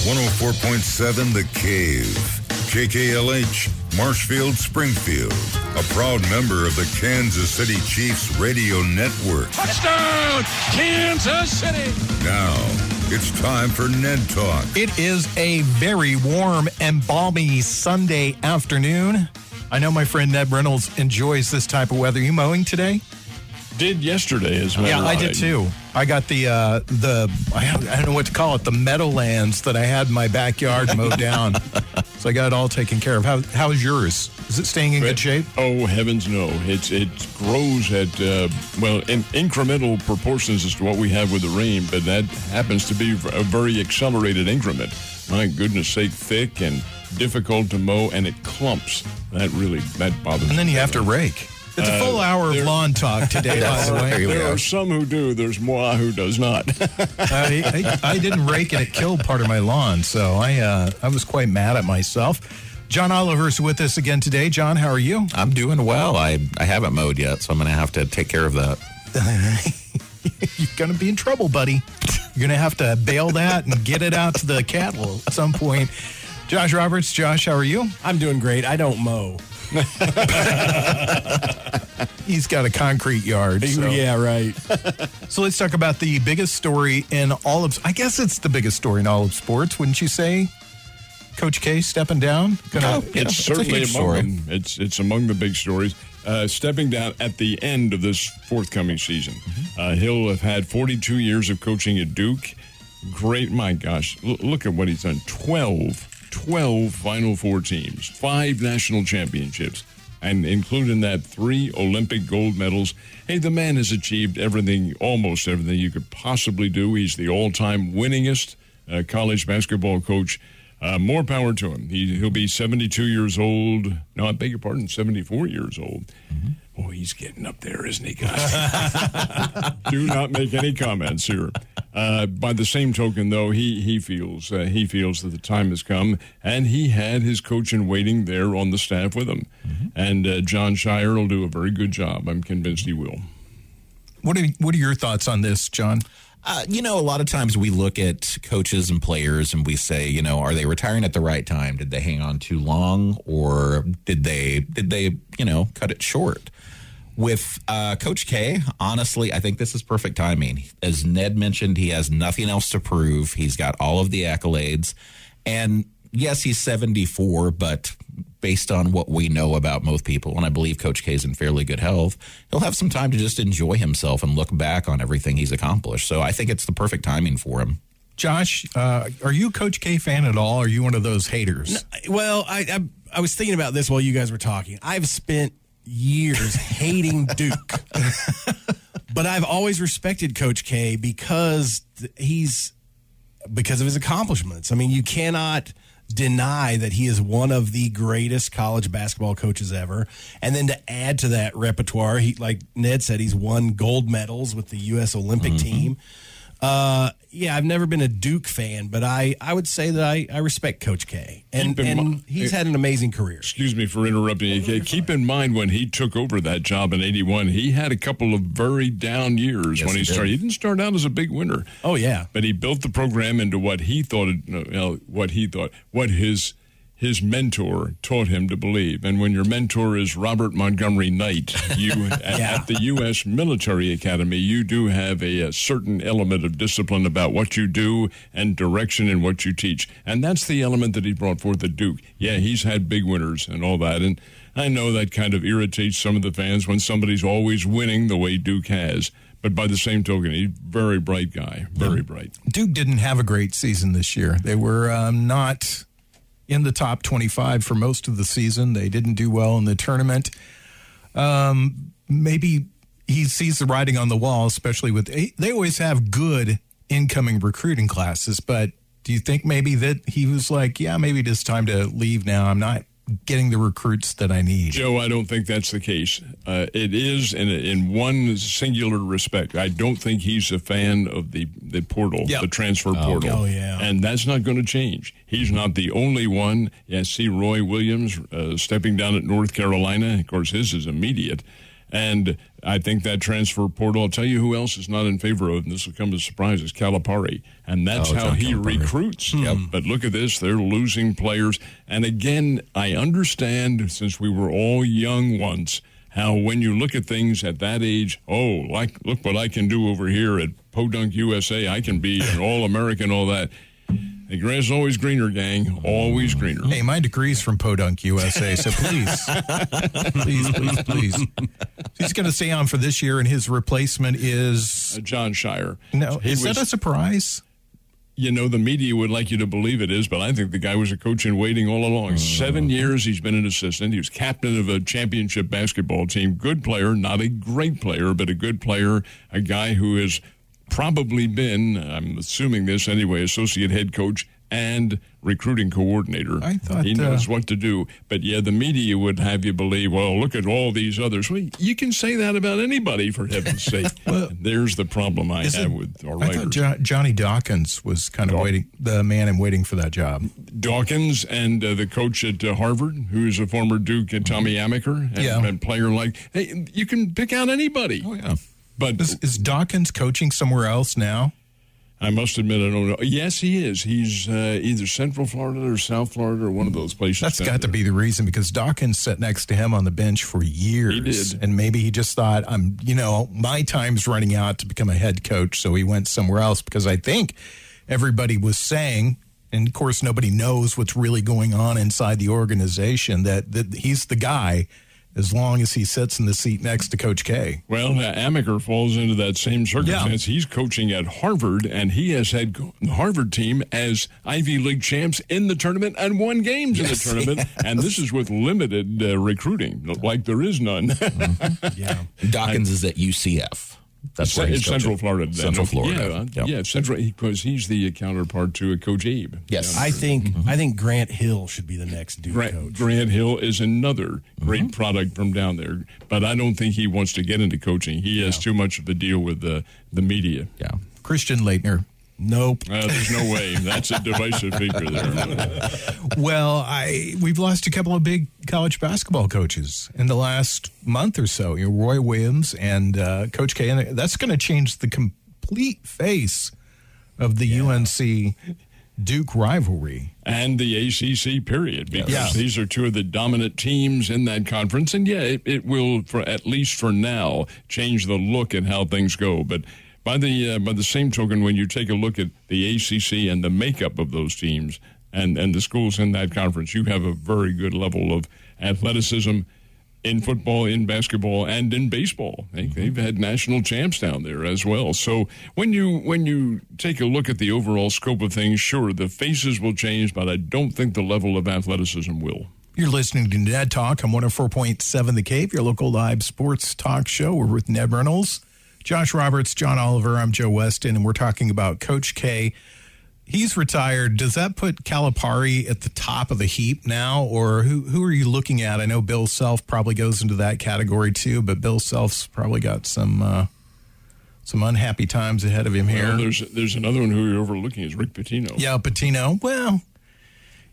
104.7 The Cave. KKLH, Marshfield, Springfield. A proud member of the Kansas City Chiefs radio network. Touchdown, Kansas City. Now, it's time for Ned Talk. It is a very warm and balmy Sunday afternoon. I know my friend Ned Reynolds enjoys this type of weather. You mowing today? Did yesterday as well. Yeah, I did too. I got the uh, the I don't, know what to call it the meadowlands that I had in my backyard mowed down. So I got it all taken care of. How how's yours? Is it staying in good shape? Oh heavens, no! It's it grows at uh, well in incremental proportions as to what we have with the rain, but that happens to be a very accelerated increment. My goodness sake, thick and difficult to mow, and it clumps. That really that bothers. And then me. you have to rake. It's a full hour of lawn talk today, by the way. There are some who do. There's moi who does not. I, I, I didn't rake and it killed part of my lawn, so I uh, I was quite mad at myself. John Oliver's with us again today. John, how are you? I'm doing well. I, I haven't mowed yet, so I'm going to have to take care of that. You're going to be in trouble, buddy. You're going to have to bail that and get it out to the cattle at some point. Josh Roberts, Josh, how are you? I'm doing great. I don't mow. He's got a concrete yard. So. Yeah, right. So let's talk about the biggest story in all of. I guess it's the biggest story in all of sports, wouldn't you say? Coach K stepping down. Gonna, Oh, yeah. it's it's a certainly huge among story. them. It's it's among the big stories. Uh, stepping down at the end of this forthcoming season, Mm-hmm. uh, he'll have had 42 years of coaching at Duke. Great, my gosh, L- look at what he's done. 12, 12 Final Four teams, five national championships, and including that three Olympic gold medals. Hey, the man has achieved everything, almost everything you could possibly do. He's the all-time winningest uh, college basketball coach. Uh, more power to him. He, he'll be 72 years old. No, I beg your pardon, 74 years old. Oh, he's getting up there, isn't he, guys? Do not make any comments here. Uh, by the same token, though, he he feels uh, he feels that the time has come, and he had his coach in waiting there on the staff with him, and uh, Jon Scheyer will do a very good job. I'm convinced he will. What are what are your thoughts on this, John? Uh, you know, a lot of times we look at coaches and players and we say, you know, are they retiring at the right time? Did they hang on too long, or did they did they you know cut it short? With uh, Coach K, honestly, I think this is perfect timing. As Ned mentioned, he has nothing else to prove. He's got all of the accolades, and yes, he's seventy four, but based on what we know about most people, and I believe Coach K is in fairly good health, he'll have some time to just enjoy himself and look back on everything he's accomplished. So I think it's the perfect timing for him. Josh, uh, are you a Coach K fan at all? Or are you one of those haters? Well, I, I I was thinking about this while you guys were talking. I've spent years hating Duke, but I've always respected Coach K because he's because of his accomplishments. I mean, you cannot deny that he is one of the greatest college basketball coaches ever. And then to add to that repertoire, he like Ned said, he's won gold medals with the U.S. Olympic mm-hmm. team. Uh, yeah, I've never been a Duke fan, but I, I would say that I, I respect Coach K, and and mi- he's had an amazing career. Excuse me for interrupting you. Keep in mind when he took over that job in '81, he had a couple of very down years Yes, when he, he did. started. He didn't start out as a big winner. Oh yeah, but he built the program into what he thought it, no, well, what he thought what his his mentor taught him to believe and when your mentor is Robert Montgomery Knight you at, Yeah. at the US military academy you do have a, a certain element of discipline about what you do and direction in what you teach and that's the element that he brought forth at Duke yeah he's had big winners and all that and I know that kind of irritates some of the fans when somebody's always winning the way Duke has but by the same token, he's a very bright guy, very bright. Duke didn't have a great season this year. They were um, not in the top 25 for most of the season. They didn't do well in the tournament. Um, maybe he sees the writing on the wall, especially with they always have good incoming recruiting classes. But do you think maybe that he was like, yeah, maybe it is time to leave now? I'm not getting the recruits that I need. Joe, I don't think that's the case. Uh, it is in in one singular respect. I don't think he's a fan of the the portal, Yep. the transfer portal. Oh, yeah. and that's not going to change. He's not the only one. Yeah, see Roy Williams uh, stepping down at North Carolina. Of course, his is immediate. And I think that transfer portal, I'll tell you who else is not in favor of, and this will come as a surprise, is Calipari. And that's Oh, how John he Calipari. recruits. Hmm. But look at this, they're losing players. And again, I understand since we were all young once, how when you look at things at that age, oh, like look what I can do over here at Podunk USA. I can be an all American, all that. The grass is always greener, gang. Always greener. Hey, my degree's from Podunk USA, so please, please, please, please. He's going to stay on for this year, and his replacement is Uh, Jon Scheyer. no. He Is was- that a surprise? you know, the media would like you to believe it is, but I think the guy was a coach in waiting all along. Seven years he's been an assistant. He was captain of a championship basketball team. Good player, not a great player, but a good player. A guy who is probably been, I'm assuming this anyway, associate head coach and recruiting coordinator. I thought, he knows uh, what to do. But yeah, the media would have you believe, well, look at all these others. Well, you can say that about anybody, for heaven's sake. well, There's the problem I have it- with our I thought jo- Johnny Dawkins was kind of Daw- waiting, the man in waiting for that job. Dawkins and uh, the coach at uh, Harvard, who's a former Duke, and Tommy Amaker, and Yeah. a player like hey, you can pick out anybody. Oh yeah. But Is, is Dawkins coaching somewhere else now? I must admit, I don't know. Yes, he is. He's uh, either Central Florida or South Florida or one of those places. That's got to be the reason because Dawkins sat next to him on the bench for years. He did. And maybe he just thought, I'm, you know, my time's running out to become a head coach. So he went somewhere else because I think everybody was saying, and of course, nobody knows what's really going on inside the organization, that, that he's the guy as long as he sits in the seat next to Coach K. Well, uh, Amaker falls into that same circumstance. He's coaching at Harvard, and he has had the Harvard team as Ivy League champs in the tournament and won games in the tournament. And this is with limited uh, recruiting, like there is none. Yeah. Dawkins is at UCF. That's where he's it's Central. Florida. Central Florida. Yeah, Yep. yeah, Central because he's the counterpart to uh, Coach Abe. Yes. I think I think Grant Hill should be the next Duke Grant, coach. Grant Hill is another great product from down there, but I don't think he wants to get into coaching. He has too much of a deal with the the media. Yeah. Christian Laettner. Nope. Uh, there's no way. That's a divisive figure there. Well, I we've lost a couple of big college basketball coaches in the last month or so. You know, Roy Williams and uh, Coach K, and that's going to change the complete face of the UNC Duke rivalry. and the ACC period because Yeah. these are two of the dominant teams in that conference. And yeah, it, it will, for at least for now, change the look at how things go. But by the uh, by the same token, when you take a look at the ACC and the makeup of those teams and and the schools in that conference, you have a very good level of athleticism. In football, in basketball, and in baseball, they, they've had national champs down there as well. So when you when you take a look at the overall scope of things, sure, the faces will change, but I don't think the level of athleticism will. You're listening to Ned Talk on 104.7 The Cave, your local live sports talk show. We're with Ned Reynolds, Josh Roberts, John Oliver. I'm Joe Weston, and we're talking about Coach K. He's retired. Does that put Calipari at the top of the heap now, or who who are you looking at? I know Bill Self probably goes into that category too, but Bill Self's probably got some uh, some unhappy times ahead of him here. Well, there's there's another one who you're overlooking is Rick Pitino. yeah, Pitino. Well,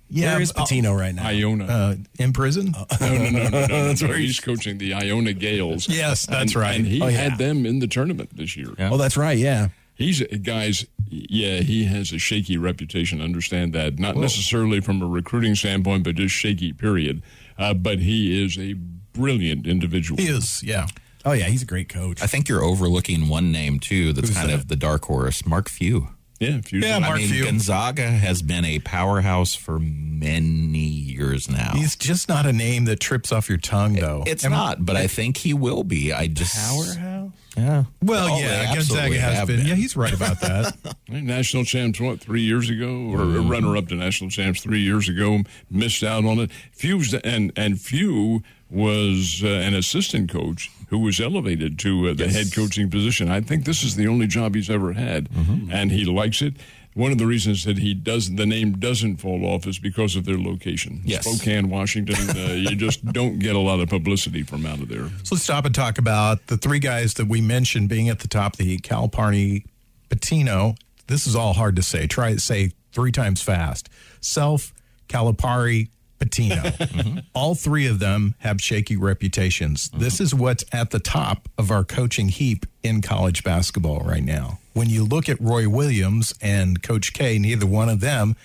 yeah, Where is uh, Pitino right now? Iona. Uh, in prison. no, no, no, no, no, no, no. He's coaching the Iona Gales. Yes, that's And- right. And he Oh, yeah. had them in the tournament this year. Oh, that's right. Yeah. He's guys. Yeah, he has a shaky reputation. Understand that, not necessarily from a recruiting standpoint, but just shaky. Period. Uh, but he is a brilliant individual. He is, yeah. Oh yeah, he's a great coach. I think you're overlooking one name too. That's Who's kind that? of the dark horse, Mark Few. Yeah, you Yeah, Mark I mean, Few. Gonzaga has been a powerhouse for many years now. He's just not a name that trips off your tongue, though. it's Am- not, but I think he will be. I just Powerhouse. Yeah. Well, Oh, they yeah, Gonzaga has have been. Yeah, he's right about that. National champs, what, three years ago? Or Mm-hmm. runner up to national champs three years ago, missed out on it. Few's, and, and Few was uh, an assistant coach who was elevated to uh, the head coaching position. I think this is the only job he's ever had, Mm-hmm. and he likes it. One of the reasons that he does the name doesn't fall off is because of their location. Yes. Spokane, Washington. Uh, you just don't get a lot of publicity from out of there. so let's stop and talk about the three guys that we mentioned being at the top of the heap Cal Parney, Pitino. This is all hard to say. Try to say three times fast. Self, Calipari, Pitino. All three of them have shaky reputations. This is what's at the top of our coaching heap in college basketball right now. When you look at Roy Williams and Coach K, neither one of them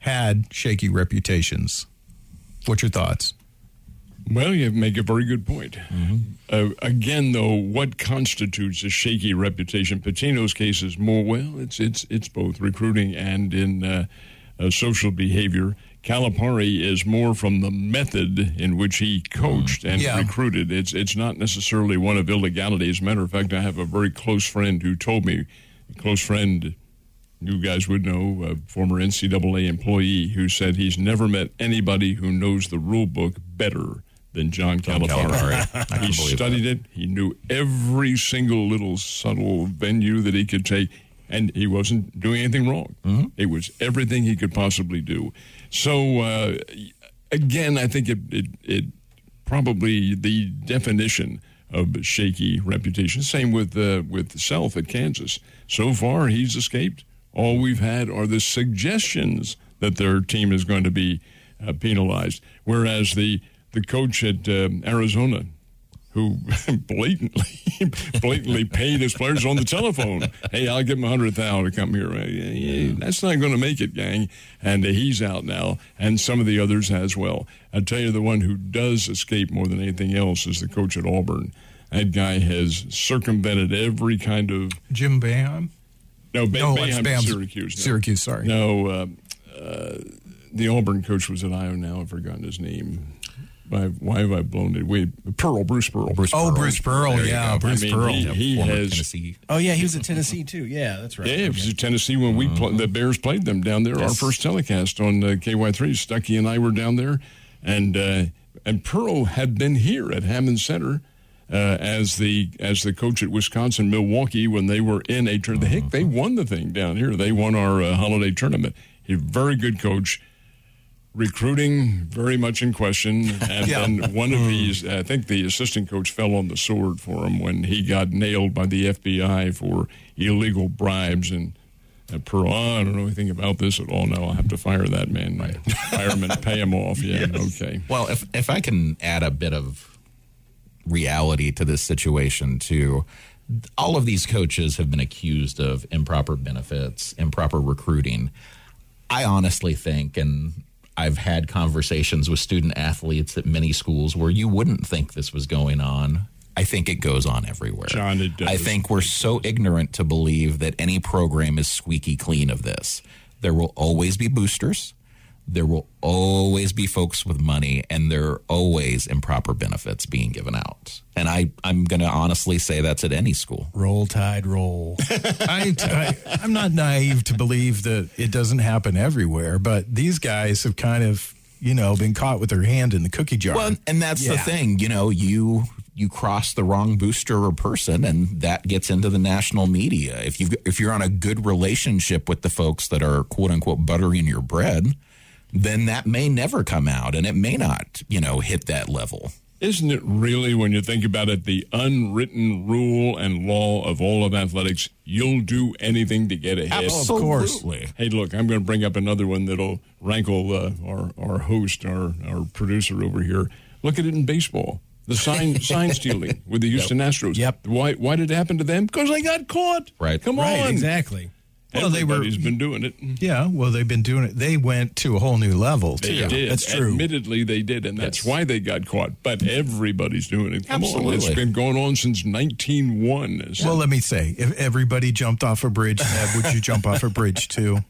had shaky reputations. What's your thoughts? Well, you make a very good point. Uh, again, though, what constitutes a shaky reputation? Pitino's case is more well. It's it's it's both recruiting and in uh, uh, social behavior. Calipari is more from the method in which he coached and Yeah. recruited. It's it's not necessarily one of illegality. As a matter of fact, I have a very close friend who told me, a close friend you guys would know, a former NCAA employee who said he's never met anybody who knows the rule book better than John Calipari. Calipari. He believe studied it. He knew every single little subtle venue that he could take, and he wasn't doing anything wrong. Mm-hmm. It was everything he could possibly do. So, uh, again, I think it, it, it probably the definition of shaky reputation. Same with uh, with Self at Kansas. So far, he's escaped. All we've had are the suggestions that their team is going to be uh, penalized, whereas the the coach at um Arizona. Who blatantly, blatantly paid his players on the telephone? Hey, I'll give him a hundred thousand to come here. Yeah, yeah, That's not going to make it, gang. And he's out now, and some of the others as well. I tell you, the one who does escape more than anything else is the coach at Auburn. That guy has circumvented every kind of Jim Boeheim? no. Ba- No, Boeheim's it's at Bam's- Syracuse. no. Syracuse, sorry. No, uh, uh, the Auburn coach was at Iowa. Now I've forgotten his name. Why, why have I blown it? Wait, Pearl, Bruce Pearl. Bruce Oh, Pearl. Bruce Pearl, There yeah. Bruce I mean, Pearl. he- he has- Tennessee. Oh yeah, he was at Tennessee too. Yeah, that's right. Yeah, it was at Tennessee when we pl- the Bears played them down there. Our first telecast on uh, KY3. Stuckey and I were down there, and uh, and Pearl had been here at Hammons Center uh, as the as the coach at Wisconsin Milwaukee when they were in a tournament. Heck, they won the thing down here. They won our uh, holiday tournament. He's a very good coach. Recruiting very much in question, and Yeah. then one of hmm. these, I think the assistant coach fell on the sword for him when he got nailed by the FBI for illegal bribes and. Uh, and Pearl, oh, I don't know anything about this at all. Now I'll have to fire that man. Fire him and pay him off. Yeah, okay. Well, if if I can add a bit of reality to this situation too, all of these coaches have been accused of improper benefits, improper recruiting. I honestly think, and I've had conversations with student athletes at many schools where you wouldn't think this was going on. I think it goes on everywhere. John, it does. I think we're so ignorant to believe that any program is squeaky clean of this. There will always be boosters. There will always be folks with money, and there are always improper benefits being given out. And I, I'm going to honestly say that's at any school. Roll Tide, roll. I, I, I'm not naive to believe that it doesn't happen everywhere, but these guys have kind of, you know, been caught with their hand in the cookie jar. Well, and that's the thing, you know, you you cross the wrong booster or person, and that gets into the national media. If you if you're on a good relationship with the folks that are quote unquote buttering your bread, then that may never come out, and it may not, you know, hit that level. Isn't it really, when you think about it, the unwritten rule and law of all of athletics? You'll do anything to get ahead. of course. Hey, look, I'm going to bring up another one that'll rankle uh, our our host, our our producer over here. Look at it in baseball. The sign sign stealing with the Houston Astros. Yep. Why why did it happen to them? Because they got caught. Right. Come right, on. exactly. Well, they were- Everybody's been doing it. yeah, well, they've been doing it. They went to a whole new level, They too. did. That's true. Admittedly, they did, and that's Yes. why they got caught. But everybody's doing it. Come on, it's Absolutely. been going on since 1901. So Well, let me say, if everybody jumped off a bridge, Ned, would you jump off a bridge too?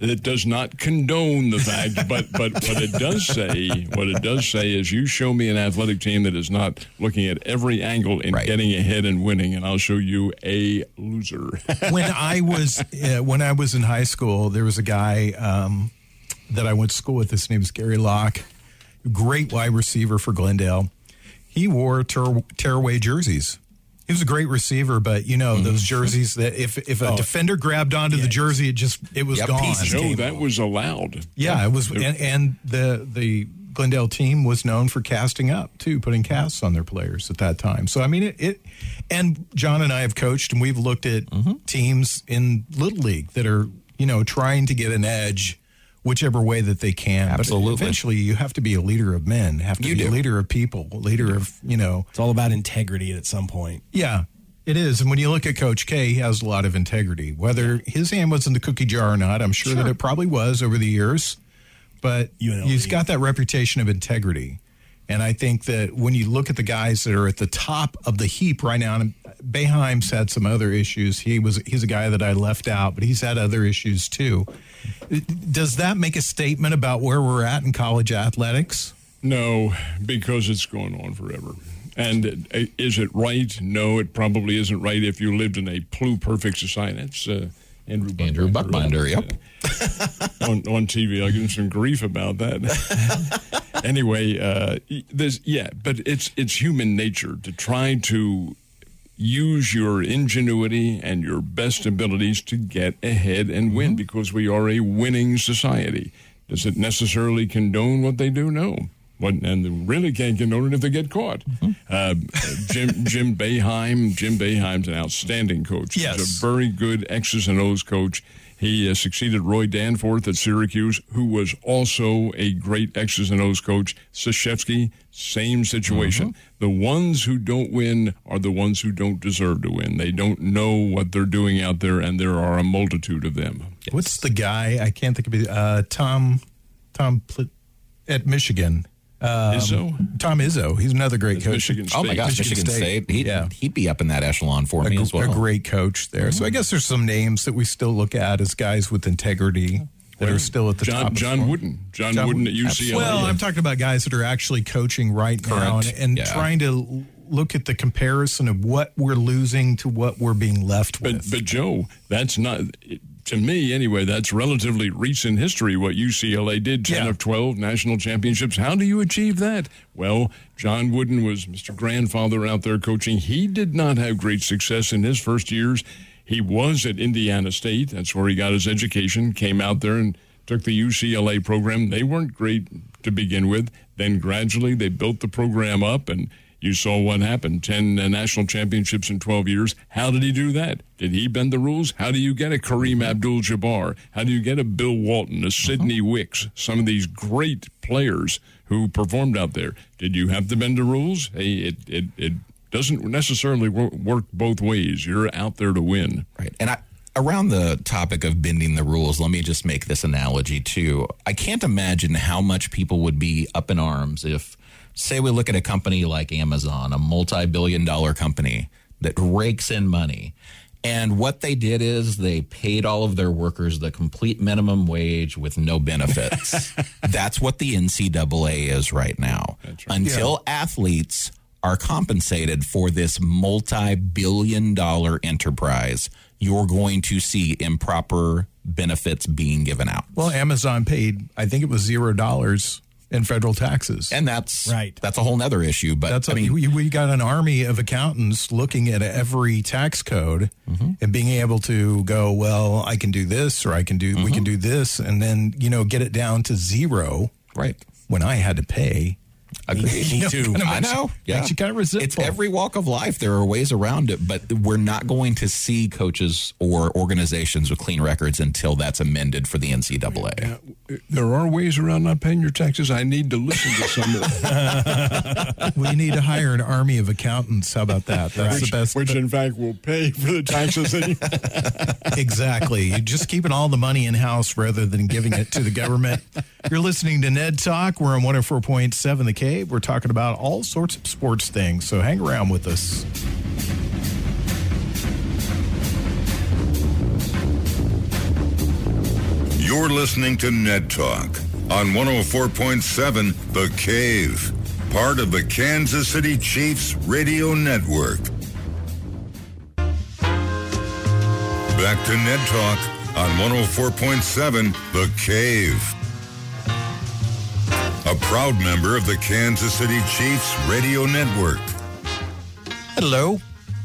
It does not condone the fact, but but what it does say, what it does say is, you show me an athletic team that is not looking at every angle in Right. getting ahead and winning, and I'll show you a loser. when I was uh, when I was in high school, there was a guy um, that I went to school with. His name is Gary Locke, great wide receiver for Glendale. He wore tear, tearaway jerseys. He was a great receiver, but you know those jerseys that if if a defender grabbed onto the jersey, it just it was Yep, gone. no, that was allowed. Yeah, it was, and, and the the Glendale team was known for casting up too, putting casts on their players at that time. So I mean, it, it and John and I have coached, and we've looked at teams in little league that are you know trying to get an edge whichever way that they can. Absolutely. But eventually, you have to be a leader of men, have to You be a leader of people, leader of, you know, It's all about integrity at some point. yeah, it is. And when you look at Coach K, he has a lot of integrity. Whether his hand was in the cookie jar or not, I'm sure, that it probably was over the years. But UNLV. he's got that reputation of integrity. And I think that when you look at the guys that are at the top of the heap right now, and Boeheim's had some other issues. He was he's a guy that I left out, but he's had other issues too. Does that make a statement about where we're at in college athletics? No, because it's going on forever. And uh, is it right? No, it probably isn't right if you lived in a pluperfect society. That's uh, Andrew Buckbinder. Andrew Buckbinder, yep. on, on TV. I'll give him some grief about that. anyway, uh, there's yeah, but it's it's human nature to try to use your ingenuity and your best abilities to get ahead and win because we are a winning society. Does it necessarily condone what they do? No. What, and they really can't condone it if they get caught. Uh, Jim Jim Boeheim. Jim Boeheim's an outstanding coach. Yes. He's a very good X's and O's coach. He uh, succeeded Roy Danforth at Syracuse, who was also a great X's and O's coach. Krzyzewski, same situation. The ones who don't win are the ones who don't deserve to win. They don't know what they're doing out there, and there are a multitude of them. What's the guy? I can't think of it. Uh, Tom, Tom Pl- at Michigan. Um, Izzo? Tom Izzo. He's another great At coach. Michigan Oh my gosh, Michigan Michigan, State. State. He'd, Yeah. he'd be up in that echelon for A, me as well. a great coach there. So I guess there's some names that we still look at as guys with integrity that are still at the top. John, of John form. Wooden. John, John Wooden at Wooden. UCLA. Well, I'm talking about guys that are actually coaching right now and, and Yeah. trying to look at the comparison of what we're losing to what we're being left But with. but Joe, that's not to me anyway. That's relatively recent history. What UCLA did, ten Yeah. of twelve national championships. How do you achieve that? Well, John Wooden was Mr. Grandfather out there coaching. He did not have great success in his first years. He was at Indiana State. That's where he got his education. Came out there and took the UCLA program. They weren't great to begin with. Then gradually they built the program up and you saw what happened 10 uh, national championships in 12 years. How did he do that? Did he bend the rules? How do you get a Kareem Abdul Jabbar? How do you get a Bill Walton, a Sidney Wicks, some of these great players who performed out there? Did you have to bend the rules? Hey, it, it, it doesn't necessarily work both ways. You're out there to win. Right. And I, around the topic of bending the rules, let me just make this analogy too. I can't imagine how much people would be up in arms if, say we look at a company like Amazon, a multi billion dollar company that rakes in money. And what they did is they paid all of their workers the complete minimum wage with no benefits. That's what the NCAA is right now. Right. Until yeah. athletes are compensated for this multi billion dollar enterprise, you're going to see improper benefits being given out. Well, Amazon paid, I think it was $0 and federal taxes. And that's right. That's a whole other issue. But that's I mean, we, we, got an army of accountants looking at every tax code mm-hmm. and being able to go, well, I can do this, or I can do, mm-hmm. we can mm-hmm. do this, and then you know, get it down to zero. Right. When I had to pay Agreed. You know, kind of I makes- know. Yeah. makes you kind of It's every walk of life. There are ways around it, but we're not going to see coaches or organizations with clean records until that's amended for the NCAA. There are ways around not paying your taxes. I need to listen to some of we need to hire an army of accountants. How about that? That's the best. which in fact will pay for the taxes. you- exactly. You're just keeping all the money in house rather than giving it to the government. You're listening to Ned Talk. We're on 104.7 The Cave. We're talking about all sorts of sports things. So hang around with us. You're listening to Ned Talk on 104.7 The Cave, part of the Kansas City Chiefs radio network. Back to Ned Talk on 104.7 The Cave. A proud member of the Kansas City Chiefs radio network. Hello.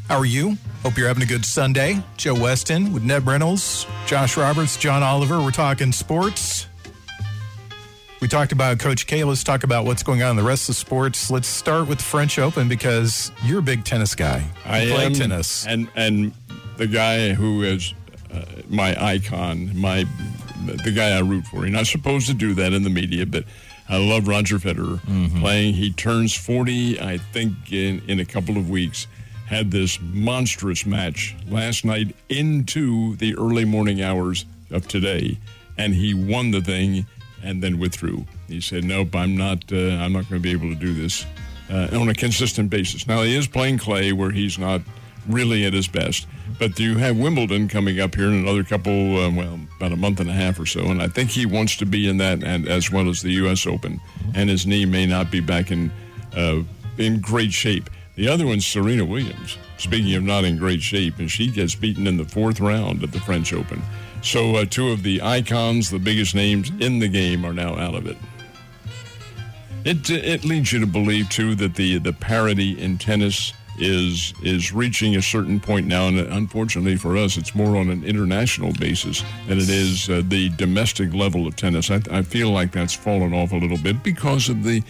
How are you? Hope you're having a good Sunday. Joe Weston with Ned Reynolds, Josh Roberts, John Oliver. We're talking sports. We talked about Coach K. Let's talk about what's going on in the rest of sports. Let's start with the French Open because you're a big tennis guy. I play am, tennis. and and the guy who is uh, my icon, my the guy I root for. You're not supposed to do that in the media, but I love Roger Federer playing. He turns 40, I think, in, in a couple of weeks. Had this monstrous match last night into the early morning hours of today, and he won the thing and then withdrew. He said, "Nope, I'm not. Uh, I'm not going to be able to do this uh, on a consistent basis." Now he is playing clay, where he's not really at his best. But you have Wimbledon coming up here in another couple, uh, well, about a month and a half or so, and I think he wants to be in that, and as well as the U.S. Open. And his knee may not be back in uh, in great shape. The other one's Serena Williams. Speaking of not in great shape, and she gets beaten in the fourth round at the French Open. So uh, two of the icons, the biggest names in the game, are now out of it. It it leads you to believe too that the the parity in tennis is is reaching a certain point now, and unfortunately for us, it's more on an international basis than it is uh, the domestic level of tennis. I, I feel like that's fallen off a little bit because of the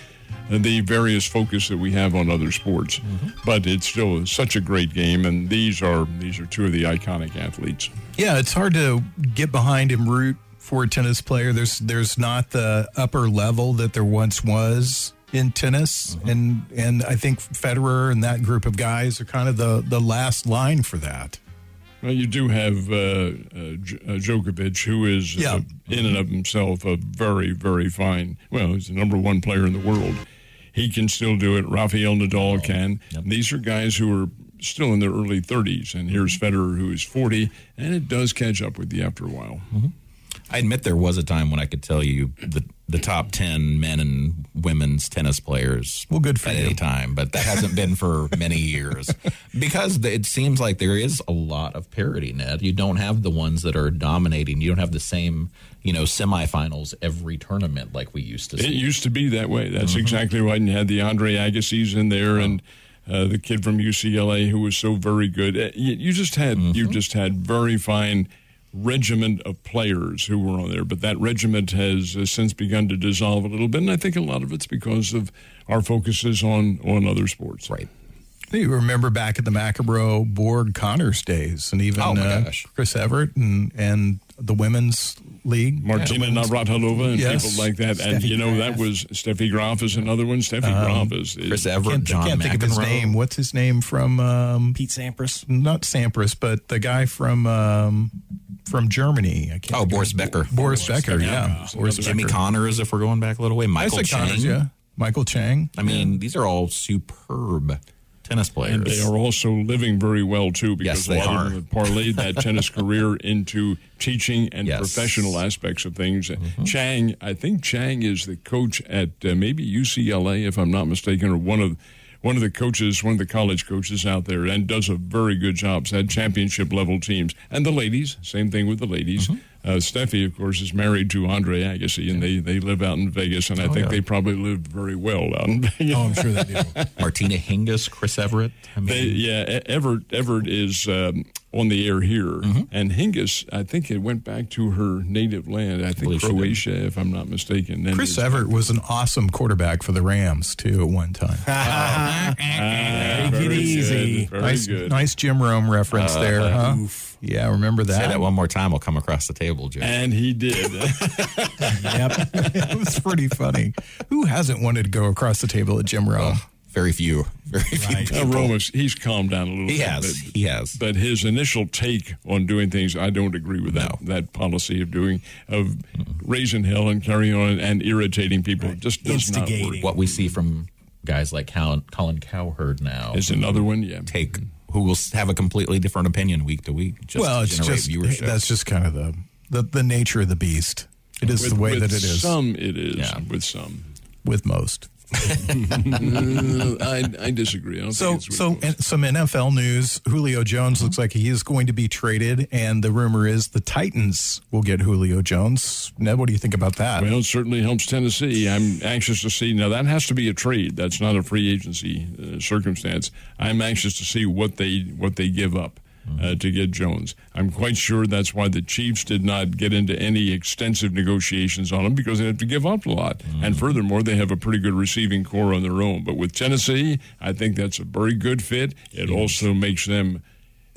the various focus that we have on other sports. But it's still such a great game, and these are these are two of the iconic athletes. Yeah, it's hard to get behind and root for a tennis player. There's there's not the upper level that there once was in tennis, and and I think Federer and that group of guys are kind of the the last line for that. Well, you do have uh, uh, J- uh, Djokovic, who is Yeah. uh, in and of himself a very, very fine. Well, he's the number one player in the world. He can still do it. Rafael Nadal can. These are guys who are still in their early 30s, and here's Federer, who is 40, and it does catch up with you after a while. I admit there was a time when I could tell you the the top ten men and women's tennis players. Well, good for at you. any time, but that hasn't been for many years because it seems like there is a lot of parity. Ned, you don't have the ones that are dominating. You don't have the same you know semifinals every tournament like we used to see. It see. used to be that way. That's exactly right. And you had the Andre Agassi's in there, and uh, the kid from UCLA who was so very good. Uh, You, you just had you just had very fine regiment of players who were on there, but that regiment has uh, since begun to dissolve a little bit, and I think a lot of it's because of our focuses on on other sports. right. You remember back at the Macabro Borg Connors days, and even Oh, my uh, gosh. Chris Everett and and the women's league, Martina Navratilova and Yes. people like that, and you know that was Steffi Graf is another one. Steffi Graf is, is Chris Everett, Can't, John can't think of his name. What's his name from? Um, Pete Sampras. not Sampras, but the guy from um, from Germany. I can't Oh, think of Boris his- Becker. Boris Becker, yeah. Boris Jimmy Becker. Connors, if we're going back a little way. Michael Isaac Chang. Connors, yeah. Michael Chang. I mean, these are all superb tennis players. And they are also living very well too, because Yes, a they lot are. of them have parlayed that tennis career into teaching and Yes. professional aspects of things. Chang, I think Chang is the coach at uh, maybe UCLA, if I'm not mistaken, or one of one of the coaches, one of the college coaches out there, and does a very good job. Has had championship level teams, and the ladies, same thing with the ladies. Uh, Steffi, of course, is married to Andre Agassi, and they, they live out in Vegas, and I think they probably live very well out in Vegas. Oh, I'm sure they do. Martina Hingis, Chris Everett. I mean, They, yeah, E- Everett Everett is um, on the air here, Mm-hmm. and Hingis, I think it went back to her native land. I think believe. Croatia, if I'm not mistaken. And Chris it's- Everett was an awesome quarterback for the Rams too at one time. Ah, Take it easy. Very nice, good. nice Jim Rome reference there, huh? Yeah, remember that? say that one more time, I'll come across the table, Jim. And he did. Yep. it was pretty funny. Who hasn't wanted to go across the table at Jim Rome? Very few. Very few. Right. uh, Romas, he's calmed down a little He bit. has. But, He has. but his initial take on doing things, I don't agree with that. That policy of doing, of raising hell and carrying on and irritating people just does not work. What we see from guys like Colin, Colin Cowherd now Is another one, yeah. take who will have a completely different opinion week to week. Just well, it's just viewership. that's just kind of the, the the nature of the beast. It is With, the way that it is Some it is. Yeah. With some. with most. Uh, I, I disagree. I don't So, so and some NFL news. Julio Jones looks like he is going to be traded, and the rumor is the Titans will get Julio Jones. Ned, what do you think about that? Well, it certainly helps Tennessee. I'm anxious to see. Now, that has to be a trade. That's not a free agency uh, circumstance. I'm anxious to see what they what they give up uh, to get Jones. I'm quite sure that's why the Chiefs did not get into any extensive negotiations on him because they have to give up a lot. And furthermore, they have a pretty good receiving core on their own. But with Tennessee, I think that's a very good fit. It also makes them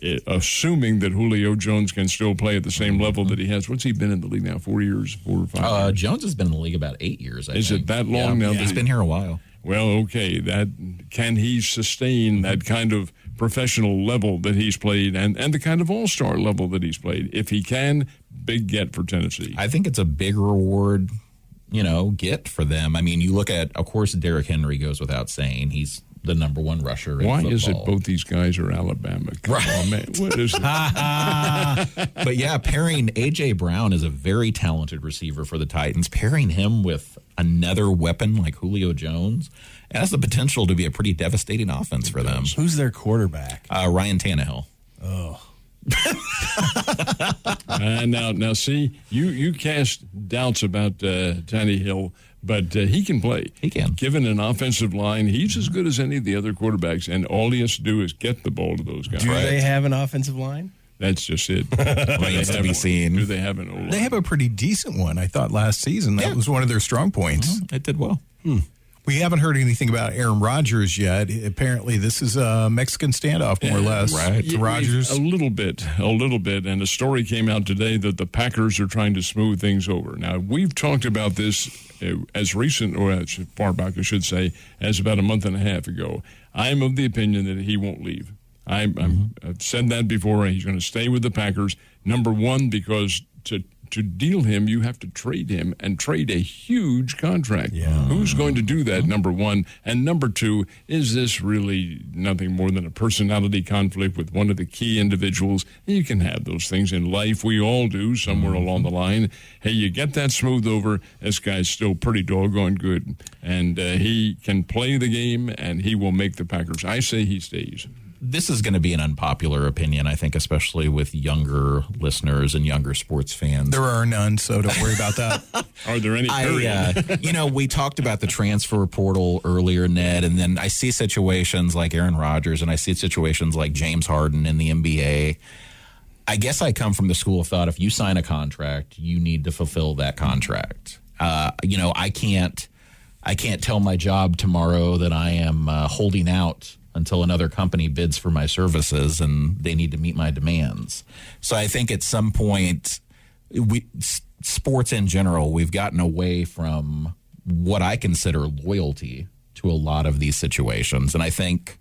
i- assuming that Julio Jones can still play at the same level that he has. What's he been in the league now? Four years, four or five. Uh, years? Jones has been in the league about eight years. I Is it that long Yeah, now that He's he- been here a while. Well, okay, that can he sustain that kind of professional level that he's played and, and the kind of all star level that he's played? If he can, big get for Tennessee. I think it's a big reward, you know, get for them. I mean, you look at, of course, Derrick Henry goes without saying. He's the number one rusher. in Why is it both these guys are Alabama? Come on, man. What is it? but yeah, pairing AJ Brown is a very talented receiver for the Titans. Pairing him with another weapon like Julio Jones it has the potential to be a pretty devastating offense for them. Who's their quarterback? Uh, Ryan Tannehill. Uh, now, now, see, you you cast doubts about uh, Tannehill, but uh, he can play. He can. Given an offensive line, he's as good as any of the other quarterbacks, and all he has to do is get the ball to those guys. Do they have an offensive line? That's just it. Do Remains they to have be seen. Do they have an O-line? They have a pretty decent one, I thought, last season. That Yeah. was one of their strong points. It did well. We haven't heard anything about Aaron Rodgers yet. Apparently, this is a Mexican standoff, more or less. right. To Rodgers. A little bit, a little bit. And a story came out today that the Packers are trying to smooth things over. Now, we've talked about this uh, as recent, or as far back, I should say, as about a month and a half ago. I'm of the opinion that he won't leave. I'm, I'm, I've said that before. He's going to stay with the Packers. Number one, because to to deal him, you have to trade him and trade a huge contract. Yeah. Who's going to do that? Number one. And number two, is this really nothing more than a personality conflict with one of the key individuals? You can have those things in life. We all do somewhere along the line. Hey, you get that smoothed over. This guy's still pretty doggone good. And uh, he can play the game and he will make the Packers. I say he stays. This is going to be an unpopular opinion, I think, especially with younger listeners and younger sports fans. there are none, so don't worry about that. Are there any? I, uh, you know, we talked about the transfer portal earlier, Ned, and then I see situations like Aaron Rodgers, and I see situations like James Harden in the NBA. I guess I come from the school of thought: if you sign a contract, you need to fulfill that contract. Uh, you know, I can't, I can't tell my job tomorrow that I am uh, holding out until another company bids for my services, and they need to meet my demands. So I think at some point we sports in general we've gotten away from what I consider loyalty to a lot of these situations and I think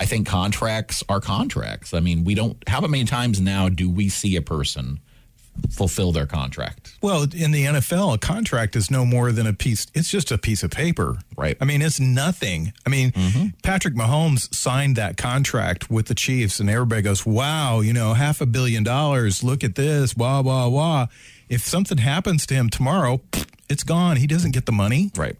I think contracts are contracts. I mean, we don't how many times now do we see a person fulfill their contract? Well, in the NFL, a contract is no more than a piece. It's just a piece of paper, Right. I mean, it's nothing. I mean, mm-hmm. Patrick Mahomes signed that contract with the Chiefs, and everybody goes, "Wow, you know, half a billion dollars. Look at this, blah blah blah." If something happens to him tomorrow, it's gone. He doesn't get the money. Right.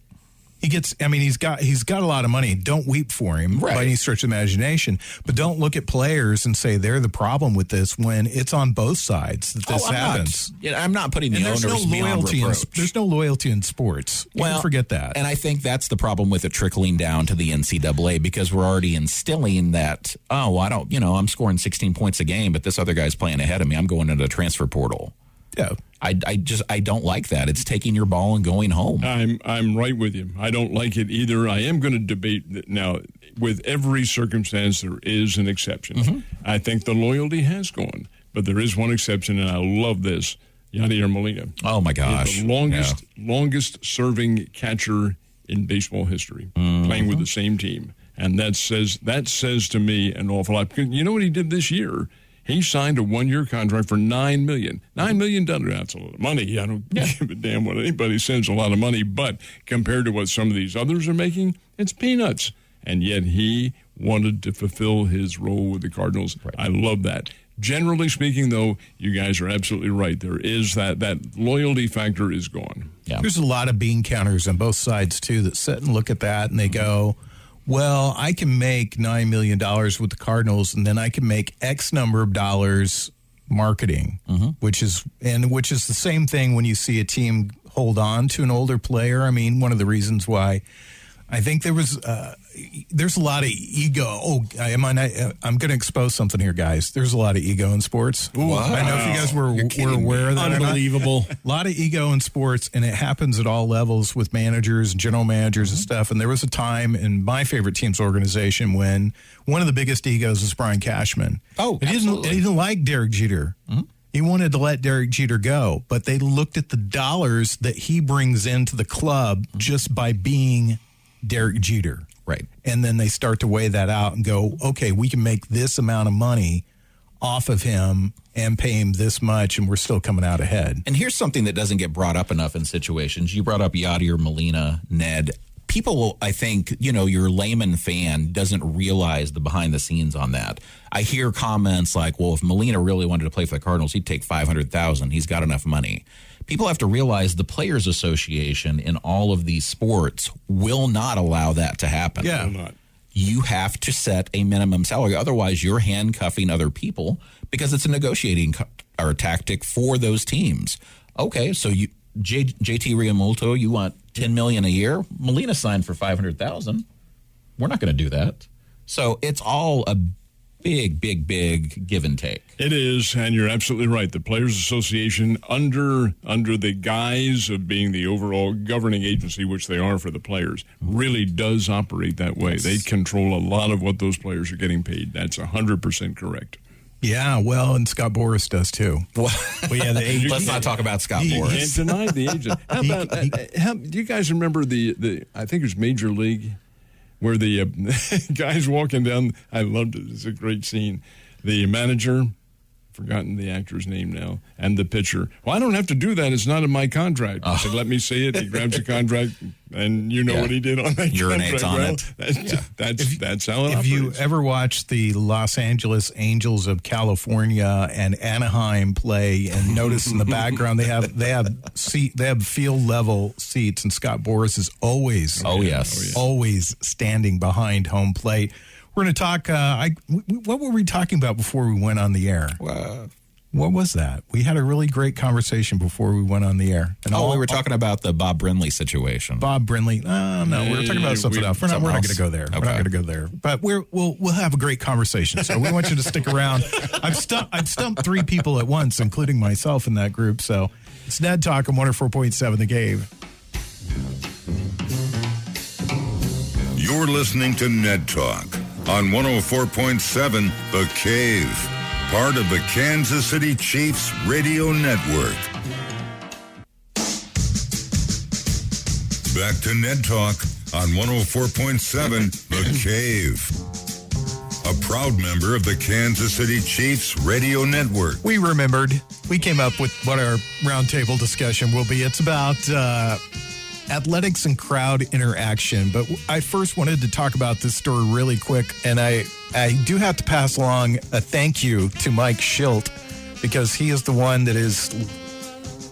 He gets. I mean, he's got he's got a lot of money. Don't weep for him Right. by any stretch of imagination. But don't look at players and say they're the problem with this when it's on both sides that oh, this Oh, I'm happens. Not, yeah, I'm not putting the And there's no beyond loyalty. In, there's no loyalty in sports. You can forget that. And I think that's the problem with it trickling down to the NCAA because we're already instilling that, oh, well, I don't, you know, I'm scoring 16 points a game, but this other guy's playing ahead of me. I'm going into the transfer portal. Yeah. I, I just, I don't like that. It's taking your ball and going home. I'm I'm right with you. I don't like it either. I am going to debate that now. With every circumstance, there is an exception. Mm-hmm. I think the loyalty has gone, but there is one exception, and I love this. Yadier Molina, Oh, my gosh. the longest longest serving catcher in baseball history, mm-hmm. playing with the same team, and that says that says to me an awful lot. You know what he did this year? He signed a one-year contract for nine million. Nine million dollars. That's a lot of money. I don't give a damn what anybody sends. A lot of money, but compared to what some of these others are making, it's peanuts. And yet he wanted to fulfill his role with the Cardinals. I love that. Generally speaking, though, you guys are absolutely right. There is that that loyalty factor is gone. Yeah. There's a lot of bean counters on both sides too that sit and look at that and they mm-hmm. go, "Well, I can make nine million dollars with the Cardinals, and then I can make X number of dollars marketing, which is and which is the same thing when you see a team hold on to an older player. I mean, one of the reasons why I think there was uh, there's a lot of ego. Oh, am I? Not, I'm going to expose something here, guys. There's a lot of ego in sports. I don't know if you guys were, were aware of that. Unbelievable. A lot of ego in sports, and it happens at all levels with managers and general managers and stuff. And there was a time in my favorite team's organization when one of the biggest egos was Brian Cashman. Oh, and he didn't, absolutely. he didn't like Derek Jeter. He wanted to let Derek Jeter go, but they looked at the dollars that he brings into the club just by being Derek Jeter. Right. And then they start to weigh that out and go, okay, we can make this amount of money off of him and pay him this much, and we're still coming out ahead. And here's something that doesn't get brought up enough in situations. You brought up Yadier, Molina, Ned. People, I think, you know, your layman fan doesn't realize the behind the scenes on that. I hear comments like, well, if Molina really wanted to play for the Cardinals, he'd take 500000 He's got enough money. People have to realize the Players Association in all of these sports will not allow that to happen Yeah. Will not. you have to set a minimum salary. Otherwise, you're handcuffing other people because it's a negotiating co- or tactic for those teams. Okay, so you J, JT Realmuto, you want ten million a year. Molina signed for five hundred thousand. We're not going to do that. So it's all a big, big, big give and take. It is, and you're absolutely right. The Players Association, under under the guise of being the overall governing agency, which they are for the players, really does operate that way. They control a lot of what those players are getting paid. That's hundred percent correct. Yeah, well, and Scott Boras does too. Well, yeah, the agent. Let's not talk about Scott He- Boras. Can't deny the agent. How about? he- uh, uh, how, do you guys remember the the? I think it was Major League, where the uh, guys walking down. I loved it. It's a great scene. The manager, forgotten the actor's name now, and the pitcher. Well, I don't have to do that. It's not in my contract. He said, "Let me see it." He grabs the contract, and you know Yeah. what he did on that Urinates contract. on well, it. That's that's, that's how it If you ever watched the Los Angeles Angels of California and Anaheim play, and notice in the background they have they have seat they have field level seats, and Scott Boras is always Oh, yes. Oh, always standing behind home plate. We're going to talk. Uh, I w- w- what were we talking about before we went on the air? What was that? We had a really great conversation before we went on the air. And Oh, all- we were talking about the Bob Brenly situation. Bob Brenly. Uh, no, we were talking about something we- else. We're not. We're not going to go there. else? We're not going to go there. But we're we'll we'll have a great conversation. So we want you to stick around. I've stumped I've stumped three people at once, including myself in that group. So it's Ned Talk on one hundred four point seven The Cave. You're listening to Ned Talk on 104.7 The Cave, part of the Kansas City Chiefs Radio Network. Back to Ned Talk on 104.7 The Cave. A proud member of the Kansas City Chiefs Radio Network. We remembered. We came up with what our roundtable discussion will be. It's about uh, athletics and crowd interaction. But I first wanted to talk about this story really quick, and I I do have to pass along a thank you to Mike Shildt because he is the one that is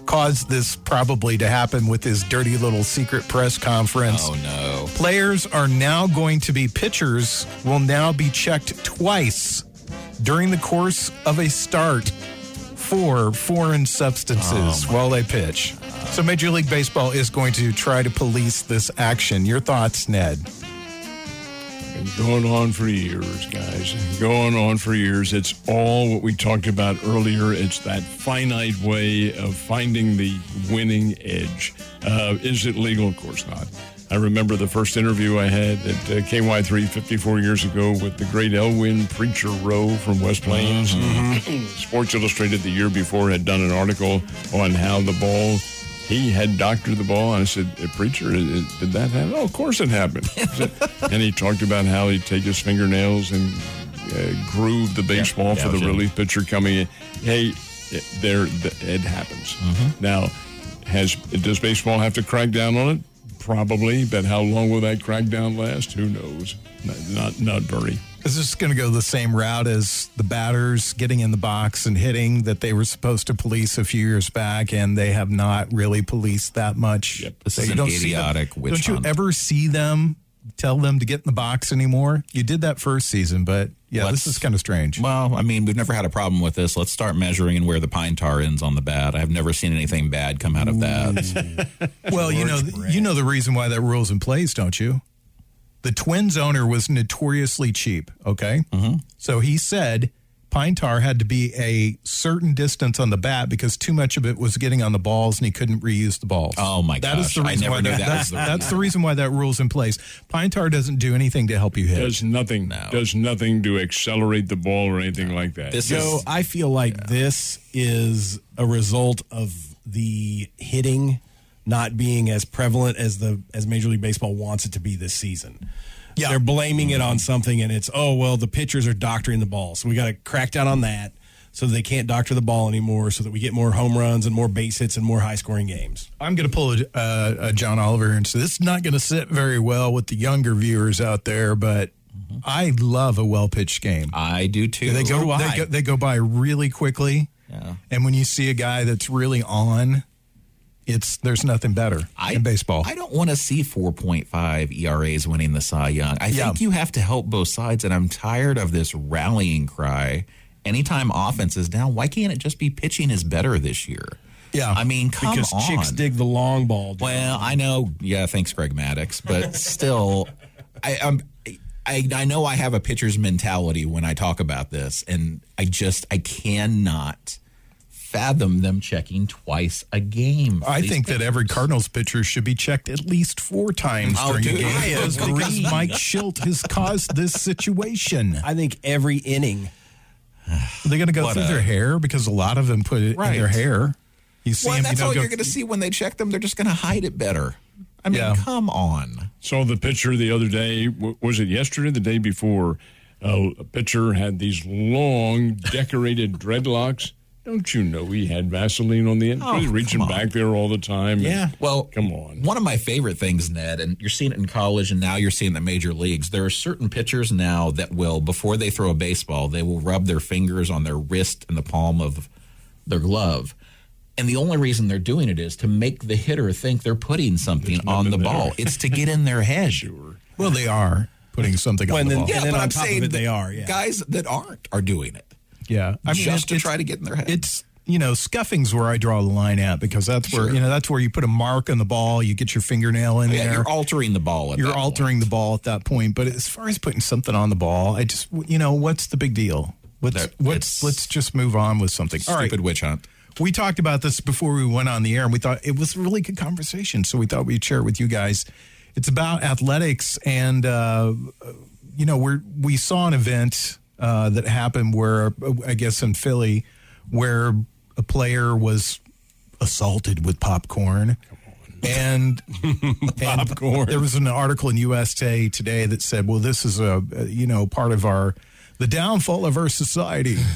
caused this probably to happen with his dirty little secret press conference. Oh no. Players are now going to be pitchers will now be checked twice during the course of a start for foreign substances oh, while they pitch. So Major League Baseball is going to try to police this action. Your thoughts, Ned? Going on for years, guys. Going on for years. It's all what we talked about earlier. It's that finite way of finding the winning edge. Uh, is it legal? Of course not. I remember the first interview I had at uh, KY3 54 years ago with the great Elwin Preacher Roe from West Plains. Sports Illustrated the year before had done an article on how the ball he had doctored the ball. And I said, "Eh, Preacher, did that happen? Oh, of course it happened. Said- and he talked about how he'd take his fingernails and uh, groove the baseball for the it. relief pitcher coming in. Hey, it, there, th- it happens. Now, has does baseball have to crack down on it? Probably, but how long will that crackdown last? Who knows? Not not, not very. Is this going to go the same route as the batters getting in the box and hitting that they were supposed to police a few years back, and they have not really policed that much? Yep. This So is you an don't see them- witch Don't you hunt. ever see them tell them to get in the box anymore? You did that first season, but yeah, Let's- this is kind of strange. Well, I mean, we've never had a problem with this. Let's start measuring and where the pine tar ends on the bat. I've never seen anything bad come out of that. Well, you know, you know the reason why that rule's in place, don't you? The Twins owner was notoriously cheap. Okay, mm-hmm. so he said pine tar had to be a certain distance on the bat because too much of it was getting on the balls and he couldn't reuse the balls. Oh my That is gosh, the I reason never why that, that that's, the- that's the reason why that rule's in place. Pine tar doesn't do anything to help you hit. Does nothing. Does nothing to accelerate the ball or anything like that. This Joe, is I feel like this is a result of the hitting not being as prevalent as the as Major League Baseball wants it to be this season. Yeah. They're blaming it on something and it's oh well the pitchers are doctoring the ball. So we got to crack down on that so they can't doctor the ball anymore so that we get more home runs and more base hits and more high scoring games. I'm going to pull a, uh, a John Oliver and say this is not going to sit very well with the younger viewers out there, but I love a well pitched game. I do too. They go, do they I. go they go by really quickly. Yeah. And when you see a guy that's really on, it's there's nothing better I, in baseball. I don't want to see 4.5 ERAs winning the Cy Young. I Yeah. think you have to help both sides, and I'm tired of this rallying cry. Anytime offense is down, why can't it just be pitching is better this year? Yeah. I mean, come because on. chicks dig the long ball. Joe. Well, I know. Yeah, thanks, Greg Maddux. But still, I, I'm. I, I know I have a pitcher's mentality when I talk about this, and I just I cannot fathom them checking twice a game. I These think that every Cardinals pitcher should be checked at least four times Oh, during a game I because, agree. because Mike Shildt has caused this situation. I think every inning Are they going to go What through a- their hair because a lot of them put it Right. in their hair. You see Well, them, that's you all go, you're going to see when they check them. They're just going to hide it better. I mean, Yeah. come on. So the pitcher the other day. Was it yesterday? The day before, uh, a pitcher had these long, decorated dreadlocks. Don't you know he had Vaseline on the end? Oh, He's reaching back there all the time. Yeah. Well, come on. One of my favorite things, Ned, and you're seeing it in college, and now you're seeing it in the major leagues. There are certain pitchers now that will, before they throw a baseball, they will rub their fingers on their wrist and the palm of their glove. And the only reason they're doing it is to make the hitter think they're putting something on the there. ball. It's to get in their head. Sure. well, they are putting something Well, on the then- ball. Yeah, Yeah, and then but on I'm top of saying it, they are, yeah. Guys that aren't are doing it. I mean, Just to try to get in their head. It's you know scuffing's where I draw the line at because that's where Sure. you know that's where you put a mark on the ball, you get your fingernail in Yeah, there. you're altering the ball. At you're that point. altering the ball at that point. But as far as putting something on the ball, I just you know what's the big deal? Let's let's let's just move on with something. All right, Stupid witch hunt. we talked about this before we went on the air, and we thought it was a really good conversation. So we thought we'd share it with you guys. It's about athletics, and uh, you know, we're we saw an event uh, that happened where uh, I guess in Philly, where a player was assaulted with popcorn. And, and Popcorn. there was an article in USA Today that said, "Well, this is a uh, you know part of our the downfall of our society."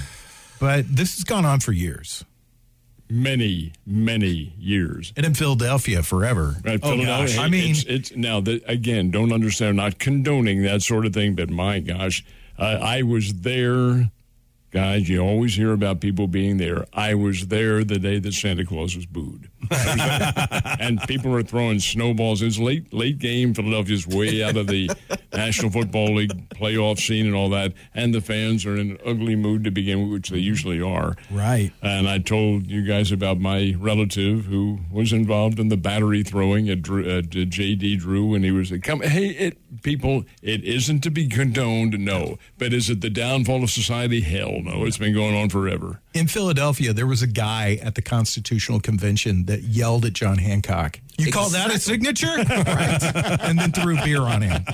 But this has gone on for years. Many, many years. and in Philadelphia forever. Right, oh Philadelphia, gosh, I mean, it's, it's now that again. Don't understand. Not condoning that sort of thing, but my gosh, uh, I was there, guys. You always hear about people being there. I was there the day that Santa Claus was booed, and people were throwing snowballs. It's late, late game. Philadelphia's way out of the National Football League playoff scene and all that, and the fans are in an ugly mood to begin with, which they usually are. Right. And I told you guys about my relative who was involved in the battery throwing at, Drew, at JD Drew, and he was like, "Come, hey, it people, it isn't to be condoned, no, but is it the downfall of society? Hell, no. It's been going on forever. in Philadelphia, there was a guy at the Constitutional Convention that yelled at John Hancock. You call that a signature? right. And then threw beer on him.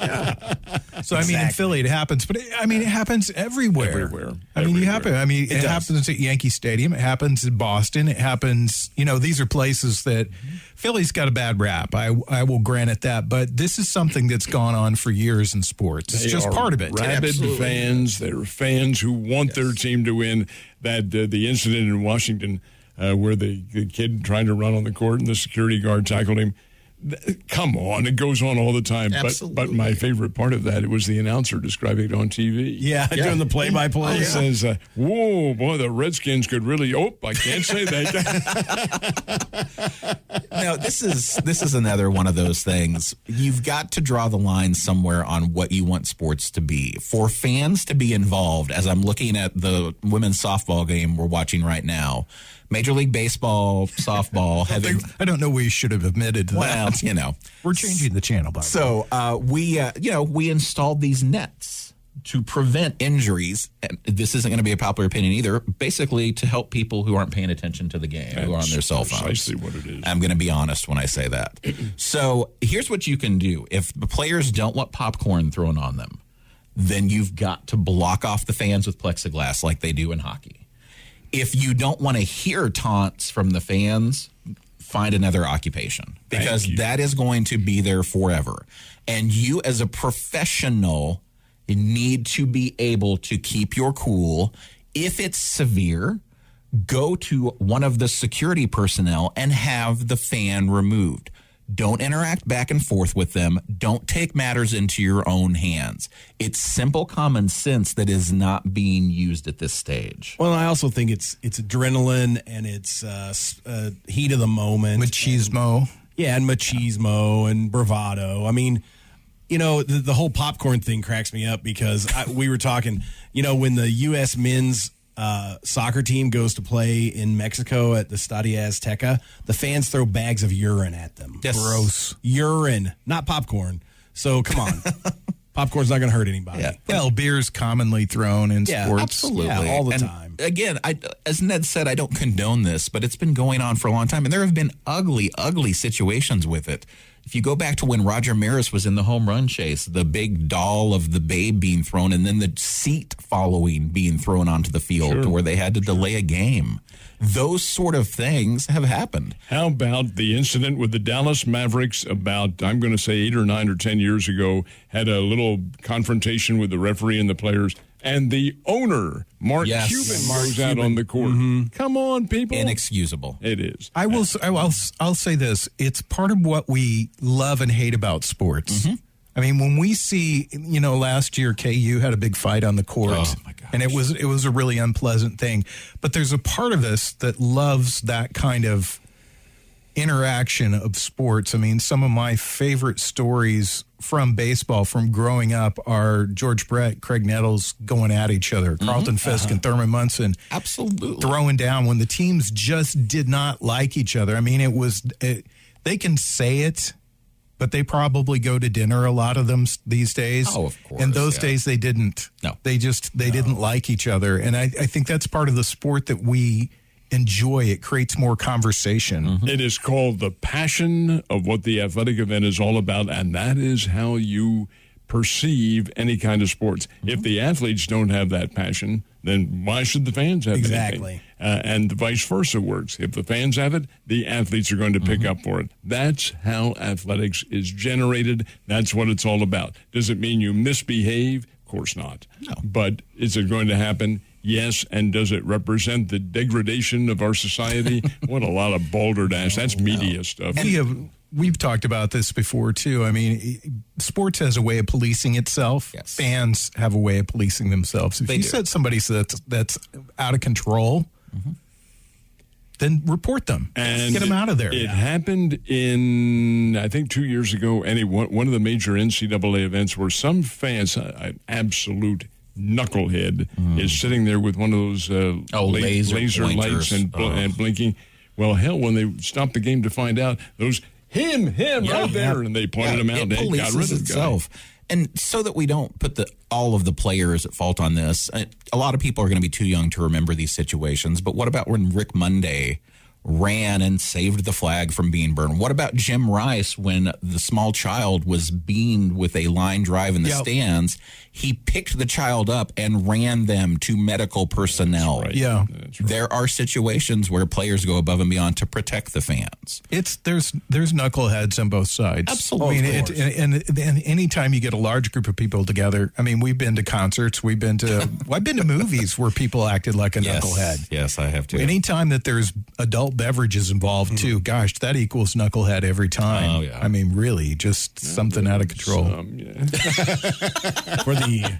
So I mean, in Philly, it happens, but it, I mean, it happens everywhere. Everywhere. I mean, you Everywhere. happen. I mean, it, happens at Yankee Stadium. It happens in Boston. It happens. You know, these are places that Philly's got a bad rap. I I will grant it that, but this is something that's gone on for years in sports. It's They just part of it. Rabid fans. They're fans who want their team to win. That uh, the incident in Washington uh, where the, the kid tried to run on the court and the security guard tackled him. Come on, it goes on all the time. But but my favorite part of that it was the announcer describing it on TV. Yeah, doing the play by play. He says, uh, "Whoa, boy, the Redskins could really." Oh, I can't say that. no, this is this is another one of those things. You've got to draw the line somewhere on what you want sports to be. For fans to be involved, as I'm looking at the women's softball game we're watching right now, Major League Baseball, softball, having I don't know. We should have admitted to well, that. you know. We're changing the channel, by the way. So uh, we, uh, you know, we installed these nets to prevent injuries. And this isn't going to be a popular opinion either. Basically, to help people who aren't paying attention to the game, who are on their cell phones. precisely what it is. I'm going to be honest when I say that. so here's what you can do: if the players don't want popcorn thrown on them, then you've got to block off the fans with plexiglass like they do in hockey. If you don't want to hear taunts from the fans, find another occupation because that is going to be there forever. And you, as a professional, need to be able to keep your cool. If it's severe, go to one of the security personnel and have the fan removed. Don't interact back and forth with them. Don't take matters into your own hands. It's simple common sense that is not being used at this stage. Well, I also think it's it's adrenaline and it's uh, uh, heat of the moment. machismo. Yeah, and machismo and bravado. I mean, you know, the, the whole popcorn thing cracks me up because I, we were talking, you know, when the U.S. men's uh, soccer team goes to play in Mexico at the Stadio Azteca, the fans throw bags of urine at them. Yes. Gross. Urine, not popcorn. So come on. Popcorn's not going to hurt anybody. Yeah. Well, beer's commonly thrown in Yeah, sports. Absolutely. Yeah, all the And time. Again, I, as Ned said, I don't condone this, but it's been going on for a long time. And there have been ugly, ugly situations with it. If you go back to when Roger Maris was in the home run chase, the big doll of the babe being thrown, and then the seat following being thrown onto the field to where they had to delay a game. Those sort of things have happened. How about the incident with the Dallas Mavericks about, I'm going to say eight or nine or 10 years ago, had a little confrontation with the referee and the players, and the owner, Mark Yes. Cuban, Mark goes out on the court. Mm-hmm. Come on, people. Inexcusable. it is. I will. s- I will. s- I'll say this: it's part of what we love and hate about sports. Mm-hmm. I mean, when we see, you know, last year KU had a big fight on the court, Oh, and it was it was a really unpleasant thing. But there's a part of us that loves that kind of interaction of sports. I mean, some of my favorite stories from baseball from growing up are George Brett, Graig Nettles going at each other, mm-hmm. Carlton Fisk uh-huh. and Thurman Munson Absolutely. throwing down when the teams just did not like each other. I mean, it was it, they can say it, but they probably go to dinner. A lot of them these days. Oh, of course, And those yeah. days they didn't. No. they just they didn't like each other, and I, I think that's part of the sport that we enjoy. It creates more conversation. Mm-hmm. It is called the passion of what the athletic event is all about, and that is how you perceive any kind of sports. If the athletes don't have that passion, then why should the fans have Exactly. Uh, and the vice versa works. If the fans have it, the athletes are going to pick up for it. That's how athletics is generated. That's what it's all about. Does it mean you misbehave? Of course not. No. But is it going to happen? Yes. And does it represent the degradation of our society? what a lot of balderdash. That's media stuff. We have we've talked about this before too. I mean, sports has a way of policing itself. Yes. Fans have a way of policing themselves. If They you do. said somebody that's that's out of control, then report them. and get them out of there. It happened in, I think, two years ago. Any one, one of the major NCAA events where some fans, uh, an absolute knucklehead, is sitting there with one of those uh, Mm. Oh, laser lights and, bl- Ugh. and blinking. Well, hell, when they stopped the game to find out, those him, him, Yeah. right there, and they pointed him out. It and got rid of the guy. itself. And so that we don't put the all of the players at fault on this, uh, a lot of people are going to be too young to remember these situations. But what about when Rick Monday ran and saved the flag from being burned? What about Jim Rice when the small child was beamed with a line drive in the Yep. stands? He picked the child up and ran them to medical personnel. Right. Yeah. Right. There are situations where players go above and beyond to protect the fans. It's there's there's knuckleheads on both sides. Absolutely. I mean, it, and, and and anytime you get a large group of people together, I mean, we've been to concerts, we've been to, well, I've been to movies where people acted like a knucklehead. Yes, I have too. Anytime that there's adult beverages involved too, gosh, that equals knucklehead every time. Mm-hmm. Oh, yeah. I mean, really, just something out of control. Um, yeah. for the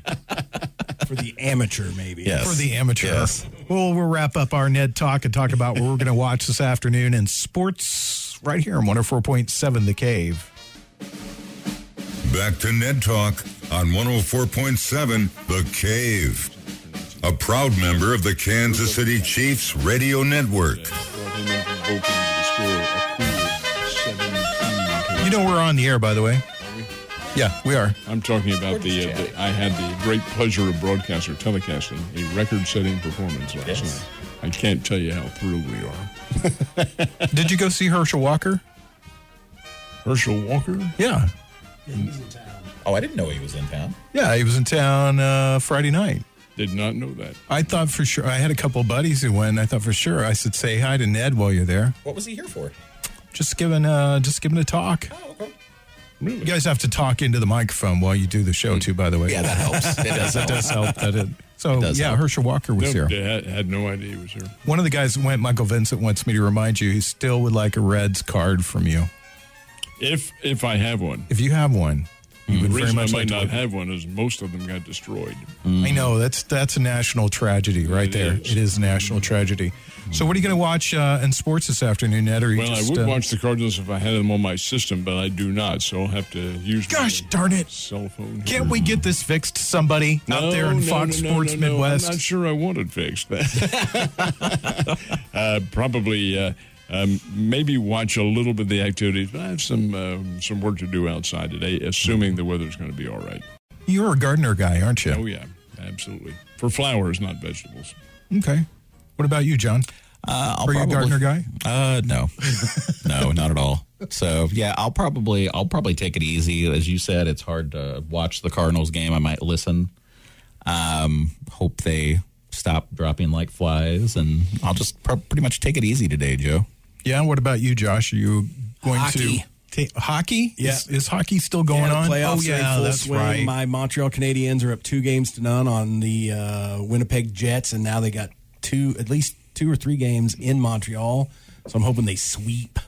for the amateur, maybe. Yes. For the amateur. Yes. Well, we'll wrap up our Ned talk and talk about what we're going to watch this afternoon in sports right here on 104.7 The Cave. Back to Ned Talk on 104.7 The Cave. A proud member of the Kansas City Chiefs radio network. Brought him in from Boca to the score a cool 17. You know we're on the air, by the way. Yeah, we are. I'm talking about the, uh, the. I had the great pleasure of broadcasting or telecasting a record-setting performance last Yes. night. I can't tell you how thrilled we are. Did you go see Herschel Walker? Herschel Walker. Yeah. Oh, I didn't know he was in town. Yeah, he was in town uh, Friday night. Did not know that. I thought for sure. I had a couple of buddies who went. I thought for sure. I said, "Say hi to Ned while you're there." What was he here for? Just giving, uh, just giving a talk. Oh, okay. Really? You guys have to talk into the microphone while you do the show, too. By the way, Yeah, that helps. It does. it does help. That it. So does yeah, help. Herschel Walker was No, here. had, had no idea he was here. One of the guys that went, Michael Vincent, wants me to remind you, he still would like a Reds card from you. If if I have one, If you have one, you the would reason I might like not have one is most of them got destroyed. I know that's that's a national tragedy right It there. is. It is a national tragedy. So, what are you going to watch uh, in sports this afternoon, you Well, just, I would uh, watch the Cardinals if I had them on my system, but I do not, so I'll have to use Gosh darn it! cell phone. Can't we get this fixed? Somebody out there in no, Fox no, no, Sports no, no. Midwest. I'm not sure I want it fixed. uh, probably, uh, um, maybe watch a little bit of the activities, but I have some um, some work to do outside today, assuming the weather's going to be all right. You're a gardener guy, aren't you? Oh yeah, absolutely. For flowers, not vegetables. Okay. What about you, John? Uh, I'll Are you a gardener guy? Uh, no, no, not at all. So yeah, I'll probably I'll probably take it easy. As you said, it's hard to watch the Cardinals game. I might listen. Um, hope they stop dropping like flies, and I'll just pr- pretty much take it easy today, Joe. Yeah. What about you, Josh? Are you going Hockey. to ta- hockey? Yeah. Is, is hockey still going Yeah, on? the playoffs oh in yeah, full that's swing. right. My Montreal Canadiens are up two games to none on the uh, Winnipeg Jets, and now they got two, at least two or three games in Montreal. So I'm hoping they sweep.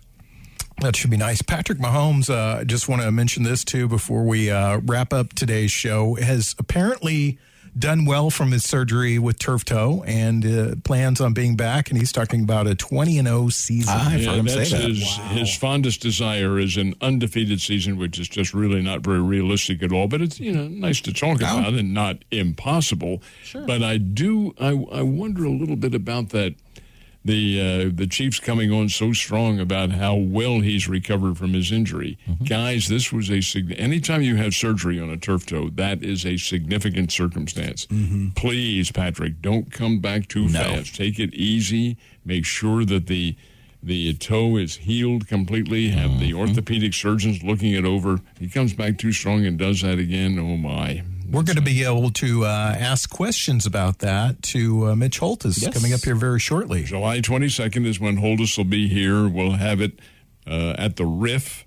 That should be nice. Patrick Mahomes, uh, I just want to mention this too before we uh, wrap up today's show, has apparently done well from his surgery with turf toe and uh, plans on being back. And he's talking about a 20 and 0 season. I've Yeah, heard him say that. his, his fondest desire is an undefeated season, which is just really not very realistic at all. But it's you know nice to talk about and not impossible. Sure. But I do I I wonder a little bit about that. The uh, the Chiefs coming on so strong about how well he's recovered from his injury, mm-hmm. guys. This was a sig- anytime you have surgery on a turf toe, that is a significant circumstance. Mm-hmm. Please, Patrick, don't come back too No. fast. Take it easy. Make sure that the the toe is healed completely. Have the mm-hmm. orthopedic surgeons looking it over. He comes back too strong and does that again. Oh my! We're going to be able to uh, ask questions about that to uh, Mitch Holthus Yes. coming up here very shortly. July twenty second is when Holthus will be here. We'll have it uh, at the Riff.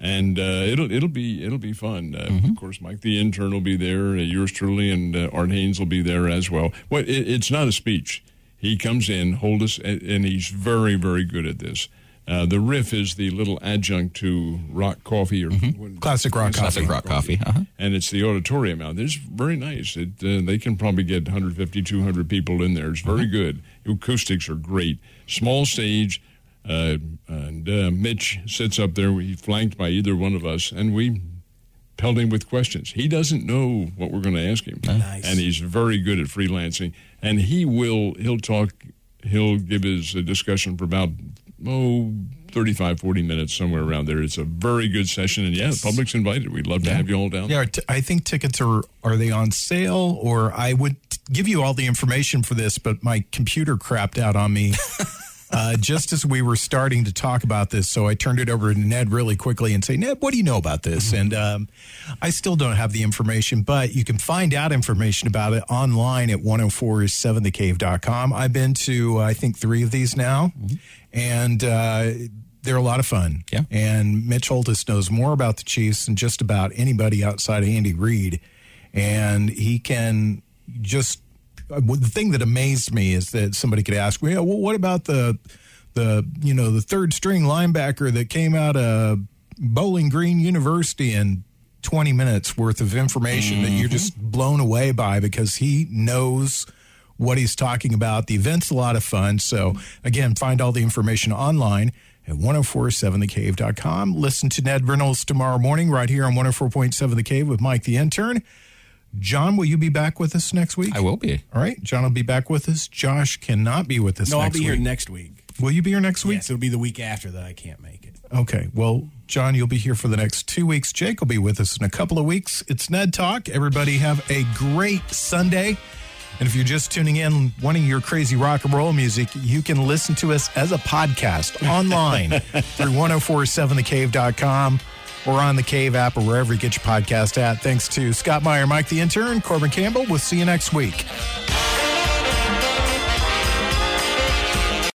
And uh, it'll it'll be it'll be fun. Uh, Of course, Mike the intern will be there. Uh, yours truly and uh, Art Haynes will be there as well. Well, it, it's not a speech. He comes in, Holthus, and, and he's very very good at this. Uh, the Riff is the little adjunct to Rock Coffee or what- Classic rock Classic coffee. rock coffee. Uh-huh. and it's the auditorium out there. It's very nice. It uh, they can probably get 150, 200 people in there. It's very good. The acoustics are great. Small stage, uh, and uh, Mitch sits up there. He's flanked by either one of us, and we pelt him with questions. He doesn't know what we're going to ask him, Nice. and he's very good at freelancing. And he will he'll talk. He'll give his uh, discussion for about oh. 35, 40 minutes, somewhere around there. It's a very good session. And yeah, the public's invited. We'd love to have you all down. Yeah, I think tickets are are they on sale or I would give you all the information for this, but my computer crapped out on me uh, just as we were starting to talk about this. So I turned it over to Ned really quickly and say, Ned, what do you know about this? And um, I still don't have the information, but you can find out information about it online at 1047thecave.com. I've been to I think three of these now, and uh, they're a lot of fun. Yeah. And Mitch Holthus knows more about the Chiefs than just about anybody outside of Andy Reid. And he can just. The thing that amazed me is that somebody could ask, well, well what about the, the you know, the third string linebacker that came out of Bowling Green University and 20 minutes worth of information that you're just mm-hmm. blown away by because he knows what he's talking about. The event's a lot of fun. So, again, find all the information online at 1047thecave.com. Listen to Ned Reynolds tomorrow morning right here on 104.7 The Cave with Mike the Intern. John, will you be back with us next week? I will be. All right. John will be back with us. Josh cannot be with us No, I'll next be here next week. will you be here next week? Yes, it'll be the week after that I can't make it. Okay. Well, John, you'll be here for the next two weeks. Jake will be with us in a couple of weeks. It's Ned Talk. Everybody have a great Sunday. And if you're just tuning in, wanting your crazy rock and roll music, you can listen to us as a podcast online through 1047thecave.com or on the Cave app or wherever you get your podcast at. Thanks to Scott Meyer, Mike the intern, Corbin Campbell. We'll see you next week.